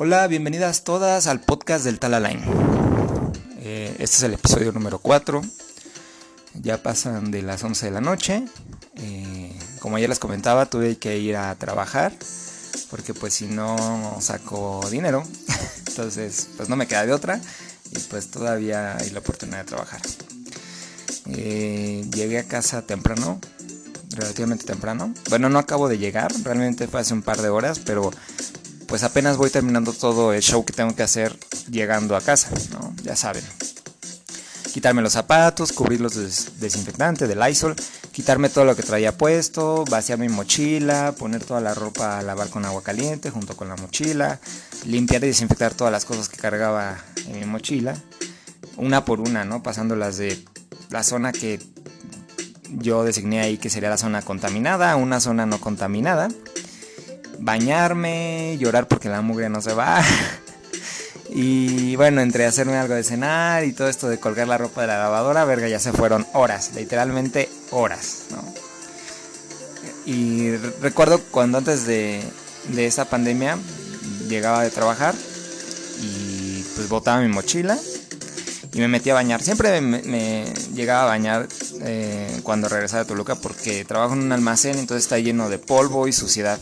Hola, bienvenidas todas al podcast del Talaline. Eh, este es el episodio número 4. Ya pasan de las 11 de la noche. Eh, como ya les comentaba, tuve que ir a trabajar porque pues si no saco dinero, entonces pues no me queda de otra y pues todavía hay la oportunidad de trabajar. Eh, llegué a casa temprano, relativamente temprano. Bueno, no acabo de llegar, realmente fue hace un par de horas, pero pues apenas voy terminando todo el show que tengo que hacer llegando a casa, ¿no? Ya saben. Quitarme los zapatos, cubrirlos de desinfectante, del Lysol, quitarme todo lo que traía puesto, vaciar mi mochila, poner toda la ropa a lavar con agua caliente junto con la mochila, limpiar y desinfectar todas las cosas que cargaba en mi mochila, una por una, ¿no? Pasándolas de la zona que yo designé ahí que sería la zona contaminada una zona no contaminada. Bañarme, llorar porque la mugre no se va. y bueno, entre hacerme algo de cenar y todo esto de colgar la ropa de la lavadora, verga, ya se fueron horas, literalmente horas. Y recuerdo cuando antes de, de esta pandemia llegaba de trabajar y pues botaba mi mochila y me metí a bañar. Siempre me, llegaba a bañar eh, cuando regresaba a Toluca porque trabajo en un almacén, entonces está lleno de polvo y suciedad.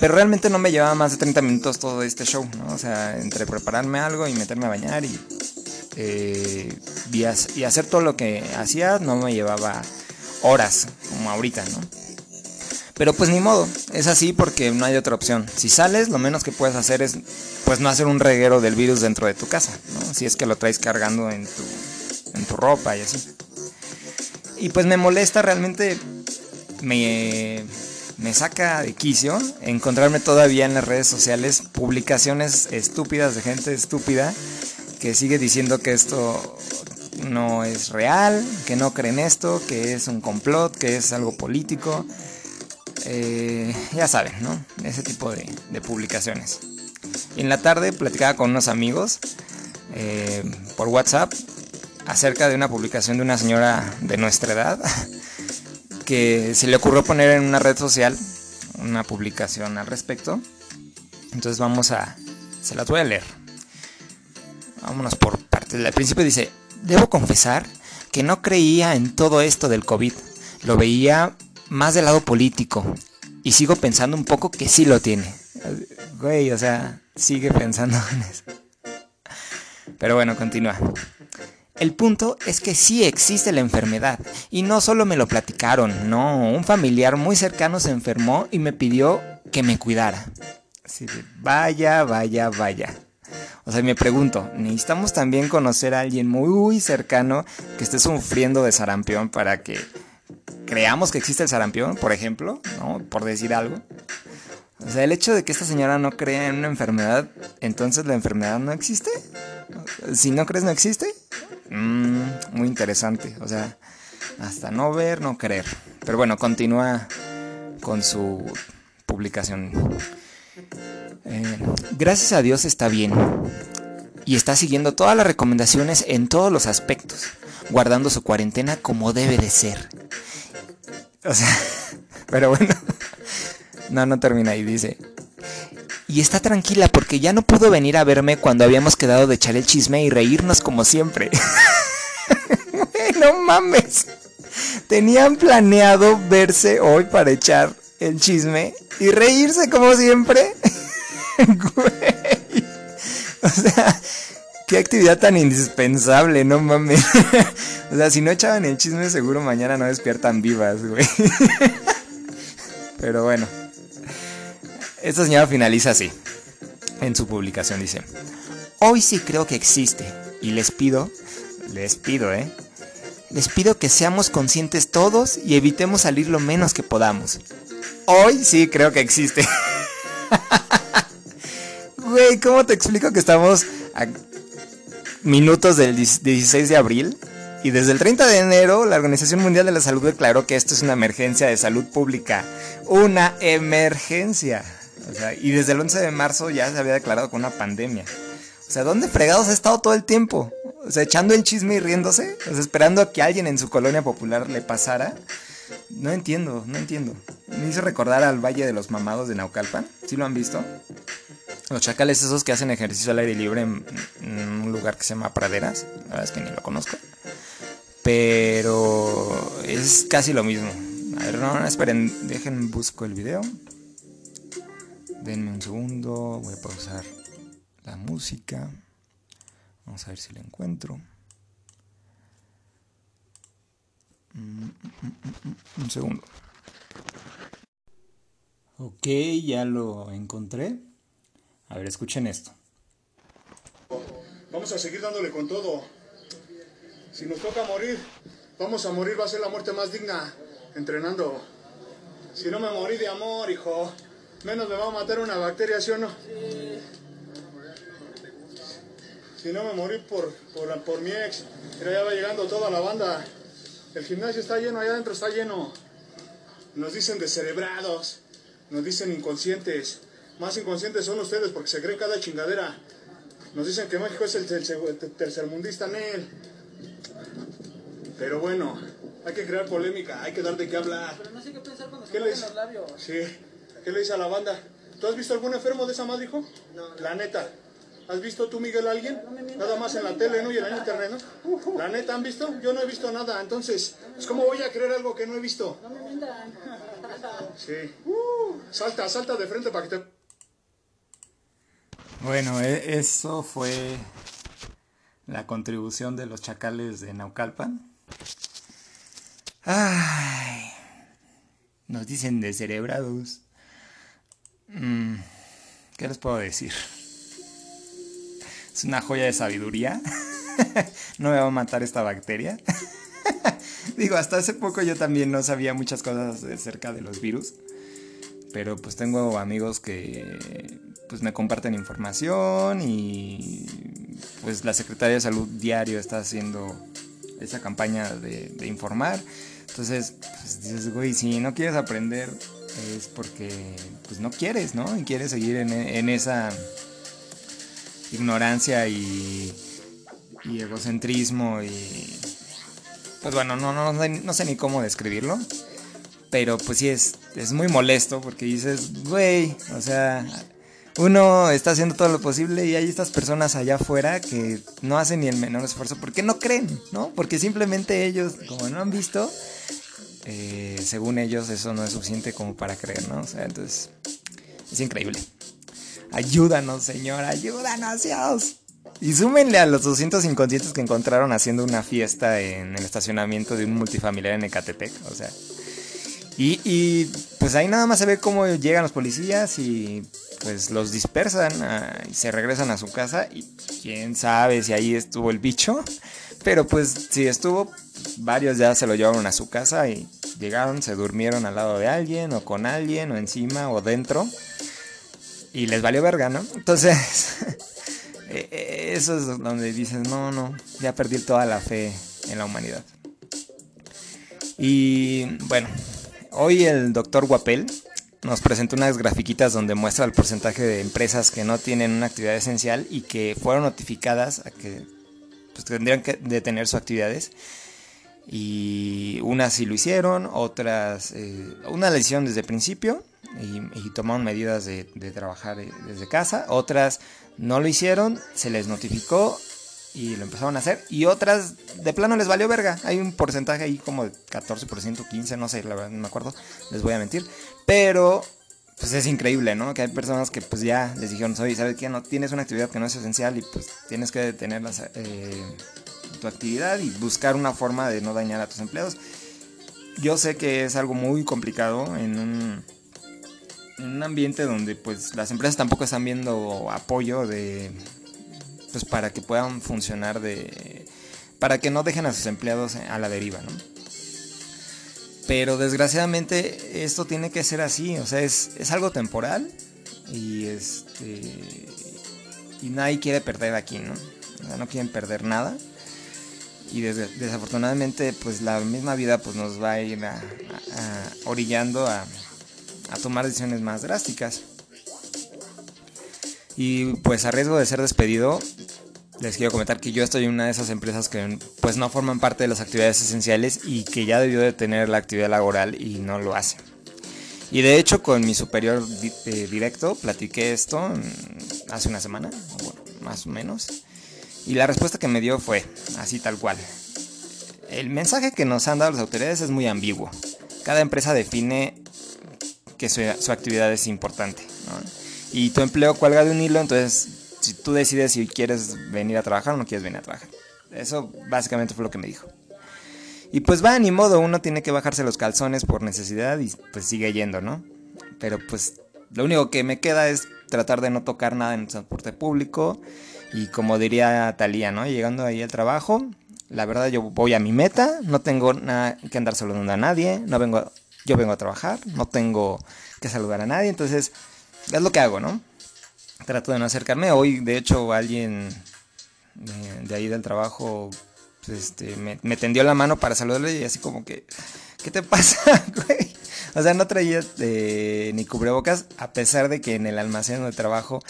Pero realmente no me llevaba más de 30 minutos todo este show, ¿no? O sea, entre prepararme algo y meterme a bañar y, eh, y, hacer todo lo que hacía no me llevaba horas, como ahorita, ¿no? Pero pues ni modo, es así porque no hay otra opción. Si sales, lo menos que puedes hacer es pues no hacer un reguero del virus dentro de tu casa, ¿no? Si es que lo traes cargando en tu, en tu ropa y así. Y pues me molesta realmente, me, me saca de quicio encontrarme todavía en las redes sociales publicaciones estúpidas de gente estúpida que sigue diciendo que esto no es real, que no creen esto, que es un complot, que es algo político. Eh, ya saben, ¿no? Ese tipo de, publicaciones. En la tarde platicaba con unos amigos eh, por WhatsApp acerca de una publicación de una señora de nuestra edad que se le ocurrió poner en una red social una publicación al respecto. Entonces vamos a... Se las voy a leer. Vámonos por partes. Al principio dice, debo confesar que no creía en todo esto del COVID. Lo veía más del lado político. Y sigo pensando un poco que sí lo tiene. Güey, o sea, sigue pensando en eso. Pero bueno, continúa. El punto es que sí existe la enfermedad. Y no solo me lo platicaron, no. Un familiar muy cercano se enfermó y me pidió que me cuidara. Así de, vaya, vaya, vaya. O sea, me pregunto, ¿necesitamos también conocer a alguien muy cercano que esté sufriendo de sarampión para que creamos que existe el sarampión, por ejemplo, ¿no? Por decir algo. O sea, el hecho de que esta señora no crea en una enfermedad, entonces la enfermedad no existe. Si no crees, no existe. Mm, muy interesante. O sea, hasta no ver, no creer. Pero bueno, continúa con su publicación. Eh, gracias a Dios está bien. Y está siguiendo todas las recomendaciones en todos los aspectos, guardando su cuarentena como debe de ser. O sea, pero bueno. No, no termina ahí, dice. Y está tranquila porque ya no pudo venir a verme cuando habíamos quedado de echar el chisme y reírnos como siempre. no mames. Tenían planeado verse hoy para echar el chisme y reírse como siempre. Güey. O sea, qué actividad tan indispensable, no mames. o sea, si no echaban el chisme, seguro mañana no despiertan vivas, güey. Pero bueno. Esta señora finaliza así. En su publicación dice, hoy sí creo que existe. Y les pido, les pido, ¿eh? Les pido que seamos conscientes todos y evitemos salir lo menos que podamos. Hoy sí creo que existe. Güey, ¿cómo te explico que estamos a minutos del 16 de abril. Y desde el 30 de enero, la Organización Mundial de la Salud declaró que esto es una emergencia de salud pública. Una emergencia. Y desde el 11 de marzo ya se había declarado con una pandemia. O sea, ¿dónde fregados ha estado todo el tiempo? O sea, echando el chisme y riéndose. O sea, esperando a que alguien en su colonia popular le pasara. No entiendo, no entiendo. Me hizo recordar al Valle de los Mamados de Naucalpan. ¿Sí lo han visto? Los chacales esos que hacen ejercicio al aire libre en, un lugar que se llama Praderas. La verdad es que ni lo conozco. Pero es casi lo mismo. A ver, no, esperen, dejen, busco el video. Denme un segundo, voy a pausar la música. Vamos a ver si lo encuentro. Mm, mm, mm, un segundo. Ok, ya lo encontré. A ver, escuchen esto. Vamos a seguir dándole con todo. Si nos toca morir, vamos a morir, va a ser la muerte más digna entrenando. Si no me morí de amor, hijo, menos me va a matar una bacteria, ¿sí o no? Si no me morí por, por, por mi ex, pero ya va llegando toda la banda. El gimnasio está lleno, allá adentro está lleno. Nos dicen descerebrados. Nos dicen inconscientes. Más inconscientes son ustedes porque se creen cada chingadera. Nos dicen que México es el, tercermundista en él. Pero bueno, hay que crear polémica, hay que dar de qué hablar. Pero no sé qué pensar cuando se los labios. Sí, ¿qué le dice a la banda? ¿Tú has visto algún enfermo de esa madre, hijo? No. La neta. ¿Has visto tú, Miguel, a alguien? nada más en la tele, ¿no? Y en el internet, ¿no? La neta, ¿han visto? Yo no he visto nada. Entonces, ¿cómo voy a creer algo que no he visto? No me mientan. Sí. salta, salta de frente para que te... Bueno, e, eso fue la contribución de los chacales de Naucalpan. Ay, nos dicen descerebrados. Mm, ¿Qué les puedo decir? Es una joya de sabiduría. no me va a matar esta bacteria. Digo, hasta hace poco yo también no sabía muchas cosas acerca de los virus. Pero pues tengo amigos que pues me comparten información y pues la Secretaría de Salud diario está haciendo esa campaña de, informar. Entonces, pues dices, güey, si no quieres aprender es porque pues no quieres, ¿no? Y quieres seguir en, esa ignorancia y, y egocentrismo y pues bueno, no, no, no, sé ni cómo describirlo. Pero pues sí es, es muy molesto porque dices, güey, o sea, uno está haciendo todo lo posible y hay estas personas allá afuera que no hacen ni el menor esfuerzo porque no creen, ¿no? Porque simplemente ellos, como no han visto, eh, según ellos eso no es suficiente como para creer, ¿no? O sea, entonces es increíble. Ayúdanos, Señor, ayúdanos, Dios. Y súmenle a los 200 inconscientes que encontraron haciendo una fiesta en el estacionamiento de un multifamiliar en Ecatepec. O sea. Y, pues ahí nada más se ve cómo llegan los policías y pues los dispersan ah, y se regresan a su casa. Y quién sabe si ahí estuvo el bicho. Pero pues si estuvo, varios ya se lo llevaron a su casa y llegaron, se durmieron al lado de alguien o con alguien o encima o dentro. Y les valió verga, ¿no? Entonces... Eh, eh, eso es donde dices, no, no, ya perdí toda la fe en la humanidad. Y bueno, hoy el doctor Guapel nos presentó unas grafiquitas donde muestra el porcentaje de empresas que no tienen una actividad esencial y que fueron notificadas a que pues, tendrían que detener sus actividades. Y unas sí lo hicieron, otras, eh, una la hicieron desde el principio y, tomaron medidas de, trabajar desde casa, otras no lo hicieron, se les notificó y lo empezaron a hacer. Y otras de plano les valió verga. Hay un porcentaje ahí como de 14%, 15%, no sé, la verdad no me acuerdo, les voy a mentir. Pero pues es increíble, ¿no? Que hay personas que pues ya les dijeron, oye, ¿sabes qué? No tienes una actividad que no es esencial y pues tienes que detener eh, tu actividad y buscar una forma de no dañar a tus empleados. Yo sé que es algo muy complicado en un en un ambiente donde pues las empresas tampoco están viendo apoyo de pues para que puedan funcionar de para que no dejen a sus empleados a la deriva, ¿no? Pero desgraciadamente esto tiene que ser así, o sea, es, es algo temporal y este y nadie quiere perder aquí, ¿no? No quieren perder nada y desafortunadamente pues la misma vida pues nos va a ir orillando a, tomar decisiones más drásticas. Y pues a riesgo de ser despedido, les quiero comentar que yo estoy en una de esas empresas que pues no forman parte de las actividades esenciales y que ya debió de tener la actividad laboral y no lo hace. Y de hecho con mi superior eh, directo platiqué esto, hace una semana, más o menos. Y la respuesta que me dio fue así tal cual. El mensaje que nos han dado las autoridades es muy ambiguo. Cada empresa define que su, actividad es importante. Y tu empleo cuelga de un hilo, entonces si tú decides si quieres venir a trabajar o no quieres venir a trabajar. Eso básicamente fue lo que me dijo. Y pues va, ni modo, uno tiene que bajarse los calzones por necesidad y pues sigue yendo, ¿no? Pero pues lo único que me queda es tratar de no tocar nada en el transporte público y como diría Talía, ¿no? Llegando ahí al trabajo, la verdad yo voy a mi meta, no tengo nada que andar saludando a nadie, no vengo, yo vengo a trabajar, no tengo que saludar a nadie, entonces es lo que hago, ¿no? Trato de no acercarme. Hoy, de hecho, alguien de, ahí del trabajo pues, este, me, tendió la mano para saludarle y así como que, ¿qué te pasa, güey? O sea, no traía eh, ni cubrebocas, a pesar de que en el almacén de trabajo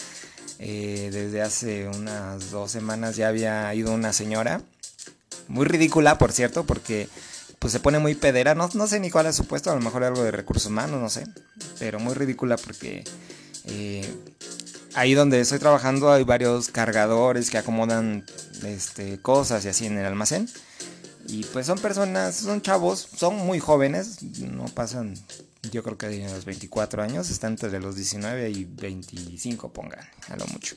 eh, desde hace unas dos semanas ya había ido una señora, muy ridícula por cierto, porque pues se pone muy pedera, no, no sé ni cuál es su puesto, a lo mejor algo de recursos humanos, no sé, pero muy ridícula porque eh, ahí donde estoy trabajando hay varios cargadores que acomodan este, cosas y así en el almacén. Y pues son personas, son chavos, son muy jóvenes, no pasan yo creo que de los 24 años, están entre los 19 y 25, pongan, a lo mucho.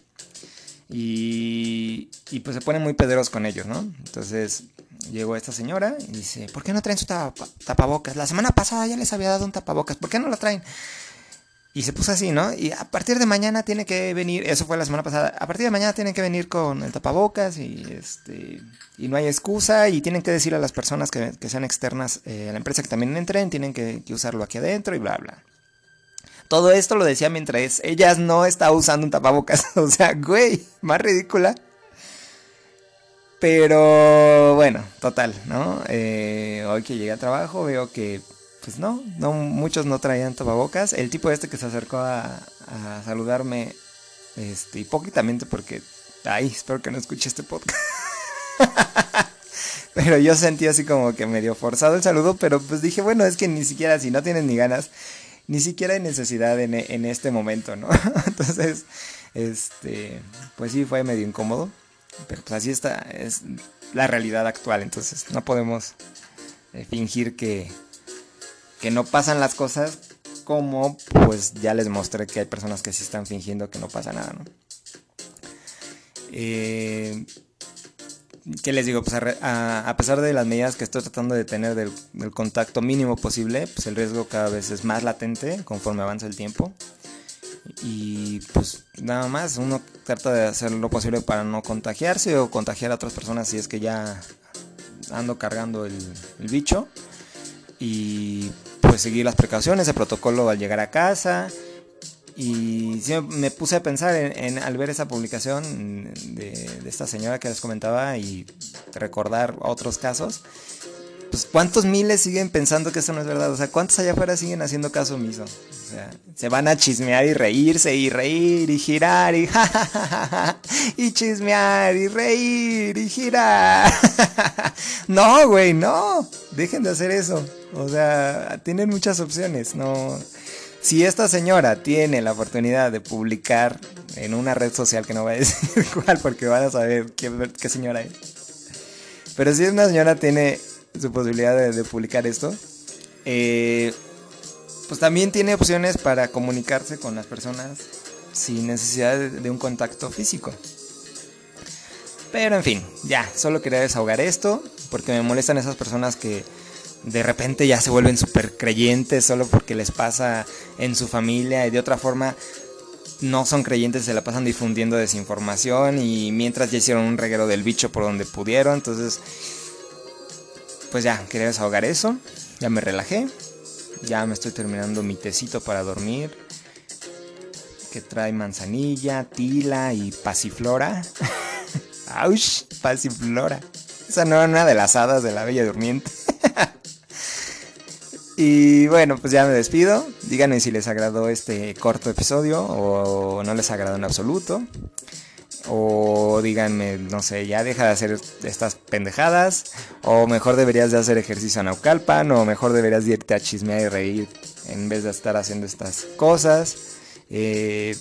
Y, y pues se ponen muy pederos con ellos, ¿no? Entonces llegó esta señora y dice, ¿por qué no traen su tapabocas? La semana pasada ya les había dado un tapabocas, ¿por qué no lo traen? Y se puso así, ¿no? Y a partir de mañana tiene que venir, eso fue la semana pasada, a partir de mañana tienen que venir con el tapabocas y este y no hay excusa y tienen que decir a las personas que, sean externas eh, a la empresa que también entren, tienen que, usarlo aquí adentro y bla, bla. Todo esto lo decía mientras ellas no está usando un tapabocas, o sea, güey, más ridícula. Pero bueno, total, ¿no? Eh, hoy que llegué al trabajo veo que pues no, no, muchos no traían tapabocas. El tipo este que se acercó a, saludarme, este, hipócritamente porque, ay, espero que no escuche este podcast. pero yo sentí así como que medio forzado el saludo, pero pues dije, bueno, es que ni siquiera si no tienes ni ganas, ni siquiera hay necesidad en, en este momento, ¿no? Entonces, este, pues sí fue medio incómodo, pero pues así está, es la realidad actual, entonces no podemos eh, fingir que, que no pasan las cosas como pues ya les mostré que hay personas que sí están fingiendo que no pasa nada, ¿no? Eh, ¿Qué les digo? Pues a, pesar de las medidas que estoy tratando de tener del, contacto mínimo posible, pues el riesgo cada vez es más latente conforme avanza el tiempo. Y pues nada más, uno trata de hacer lo posible para no contagiarse o contagiar a otras personas si es que ya ando cargando el, el bicho. Y pues seguir las precauciones, el protocolo al llegar a casa. Y me puse a pensar en, al ver esa publicación de, esta señora que les comentaba y recordar otros casos. Pues cuántos miles siguen pensando que eso no es verdad. O sea, cuántos allá afuera siguen haciendo caso omiso. O sea, se van a chismear y reírse y reír y girar y y chismear y reír y girar. no, güey, no. Dejen de hacer eso. O sea, tienen muchas opciones. No, si esta señora tiene la oportunidad de publicar en una red social que no voy a decir cuál, porque van a saber qué, señora es. Pero si una señora tiene su posibilidad de, publicar esto, eh, pues también tiene opciones para comunicarse con las personas sin necesidad de un contacto físico. Pero en fin, ya, solo quería desahogar esto, porque me molestan esas personas que de repente ya se vuelven súper creyentes solo porque les pasa en su familia y de otra forma no son creyentes, se la pasan difundiendo desinformación y mientras ya hicieron un reguero del bicho por donde pudieron, entonces pues ya, quería desahogar eso, ya me relajé, ya me estoy terminando mi tecito para dormir, que trae manzanilla, tila y pasiflora. ¡Auch! Pasiflora. Esa no era una de las hadas de la Bella Durmiente. Y bueno, pues ya me despido. Díganme si les agradó este corto episodio o no les agradó en absoluto. O díganme, no sé, ya deja de hacer estas pendejadas. O mejor deberías de hacer ejercicio a Naucalpan. O mejor deberías de irte a chismear y reír en vez de estar haciendo estas cosas. Eh,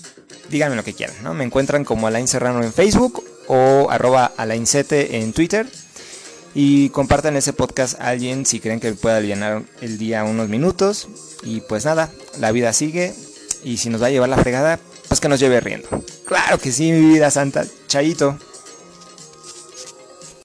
díganme lo que quieran, ¿no? Me encuentran como Alain Serrano en Facebook o arroba Alaincete en Twitter. Y compartan ese podcast a alguien si creen que pueda aliviar el día unos minutos. Y pues nada, la vida sigue. Y si nos va a llevar la fregada, pues que nos lleve riendo. Claro que sí, mi vida santa. Chayito.